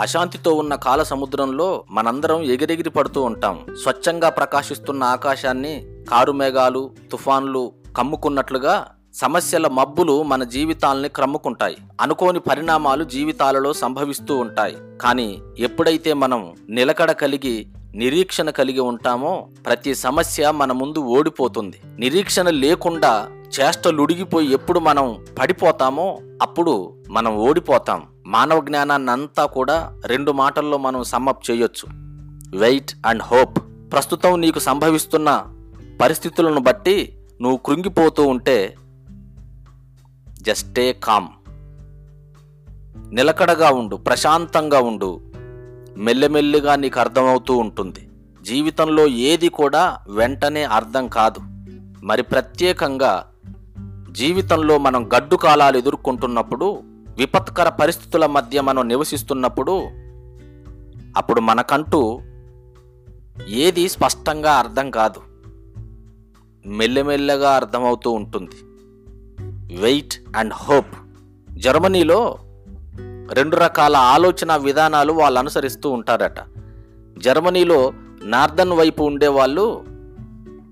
అశాంతితో ఉన్న కాల సముద్రంలో మనందరం ఎగిరెగిరి పడుతూ ఉంటాం. స్వచ్ఛంగా ప్రకాశిస్తున్న ఆకాశాన్ని కారు మేఘాలు తుఫాన్లు కమ్ముకున్నట్లుగా సమస్యల మబ్బులు మన జీవితాల్ని క్రమ్ముకుంటాయి. అనుకోని పరిణామాలు జీవితాలలో సంభవిస్తూ ఉంటాయి. కానీ ఎప్పుడైతే మనం నిలకడ కలిగి నిరీక్షణ కలిగి ఉంటామో ప్రతి సమస్య మన ముందు ఓడిపోతుంది. నిరీక్షణ లేకుండా చేష్టలుడిగిపోయి ఎప్పుడు మనం పడిపోతామో అప్పుడు మనం ఓడిపోతాం. మానవ జ్ఞానాన్ని అంతా కూడా రెండు మాటల్లో మనం సమ్మప్ చేయొచ్చు. వెయిట్ అండ్ హోప్ ప్రస్తుతం నీకు సంభవిస్తున్న పరిస్థితులను బట్టి నువ్వు కృంగిపోతూ ఉంటే జస్టే కామ్ నిలకడగా ఉండు ప్రశాంతంగా ఉండు. మెల్లమెల్లిగా నీకు అర్థమవుతూ ఉంటుంది. జీవితంలో ఏది కూడా వెంటనే అర్థం కాదు. మరి ప్రత్యేకంగా జీవితంలో మనం గడ్డు కాలాలు ఎదుర్కొంటున్నప్పుడు విపత్కర పరిస్థితుల మధ్య మనం నివసిస్తున్నప్పుడు అప్పుడు మనకంటూ ఏది స్పష్టంగా అర్థం కాదు. మెల్లమెల్లగా అర్థమవుతూ ఉంటుంది. వెయిట్ అండ్ హోప్ జర్మనీలో రెండు రకాల ఆలోచన విధానాలు వాళ్ళు అనుసరిస్తూ ఉంటారట. జర్మనీలో నార్దన్ వైపు ఉండేవాళ్ళు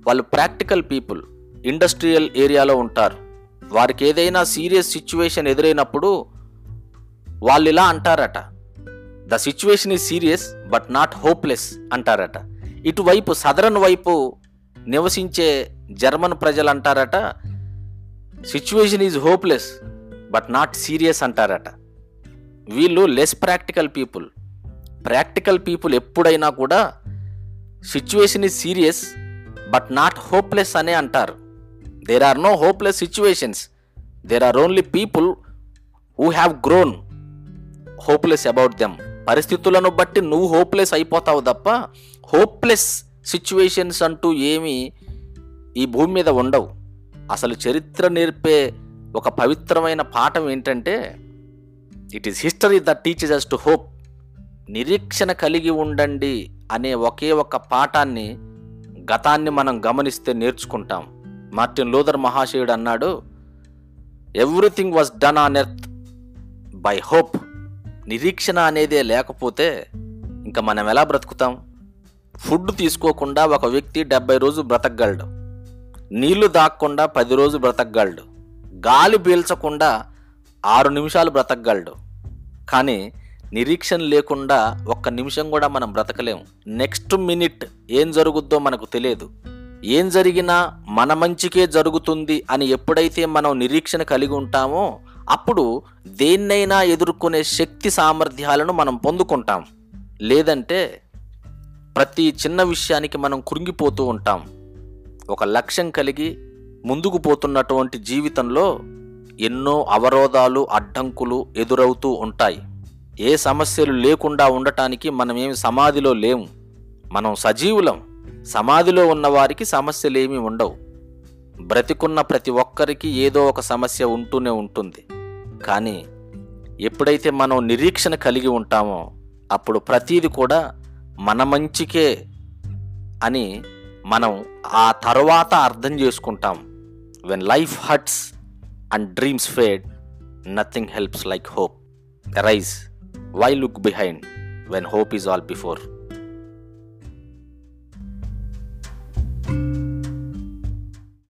వాళ్ళు ప్రాక్టికల్ పీపుల్ ఇండస్ట్రియల్ ఏరియాలో ఉంటారు. వారికి ఏదైనా సీరియస్ సిచ్యువేషన్ ఎదురైనప్పుడు వాళ్ళు ఇలా అంటారట. The situation is serious but not hopeless అంటారట. ఇటువైపు సదరన్ వైపు నివసించే జర్మన్ ప్రజలు అంటారట situation is hopeless but not serious అంటారట. వీళ్ళు less practical people practical people ఎప్పుడైనా కూడా situation is serious but not hopeless అనే అంటారు. There are no hopeless situations there are only people who have grown hopeless about them పరిస్థితులను బట్టి నువ్వు hopeless అయిపోతావు తప్ప హోప్లెస్ సిచ్యువేషన్స్ అంటూ ఏమీ ఈ భూమి మీద ఉండవు. అసలు చరిత్ర నేర్పే ఒక పవిత్రమైన పాఠం ఏంటంటే it is history the teachers us to hope నిరీక్షణ కలిగి ఉండండి అనే ఒకే ఒక పాఠాన్ని గతాన్ని మనం గమనిస్తే నేర్చుకుంటాం. మార్టిన్ లూథర్ మహాశయుడు అన్నాడు everything was done on earth by hope నిరీక్షణ అనేదే లేకపోతే ఇంకా మనం ఎలా బ్రతుకుతాం? ఫుడ్ తీసుకోకుండా ఒక వ్యక్తి డెబ్బై రోజు బ్రతకగలడు. నీళ్ళు దాక్కుండా పది రోజు బ్రతకగలడు. గాలి పీల్చకుండా ఆరు నిమిషాలు బ్రతకగలడు. కానీ నిరీక్షణ లేకుండా ఒక్క నిమిషం కూడా మనం బ్రతకలేము. నెక్స్ట్ మినిట్ ఏం జరుగుద్దో మనకు తెలియదు. ఏం జరిగినా మన మంచికే జరుగుతుంది అని ఎప్పుడైతే మనం నిరీక్షణ కలిగి ఉంటామో అప్పుడు దేన్నైనా ఎదుర్కొనే శక్తి సామర్థ్యాలను మనం పొందుకుంటాం. లేదంటే ప్రతి చిన్న విషయానికి మనం కృంగిపోతూ ఉంటాం. ఒక లక్ష్యం కలిగి ముందుకు పోతున్నటువంటి జీవితంలో ఎన్నో అవరోధాలు అడ్డంకులు ఎదురవుతూ ఉంటాయి. ఏ సమస్యలు లేకుండా ఉండటానికి మనమేమి సమాధిలో లేము. మనం సజీవులం. సమాధిలో ఉన్నవారికి సమస్యలేమీ ఉండవు. బ్రతికున్న ప్రతి ఒక్కరికి ఏదో ఒక సమస్య ఉంటూనే ఉంటుంది. కానీ ఎప్పుడైతే మనం నిరీక్షణ కలిగి ఉంటామో అప్పుడు ప్రతీది కూడా మన మంచికే అని మనం ఆ తర్వాత అర్థం చేసుకుంటాం. When life hurts and dreams fade nothing helps like hope rise why look behind when hope is all before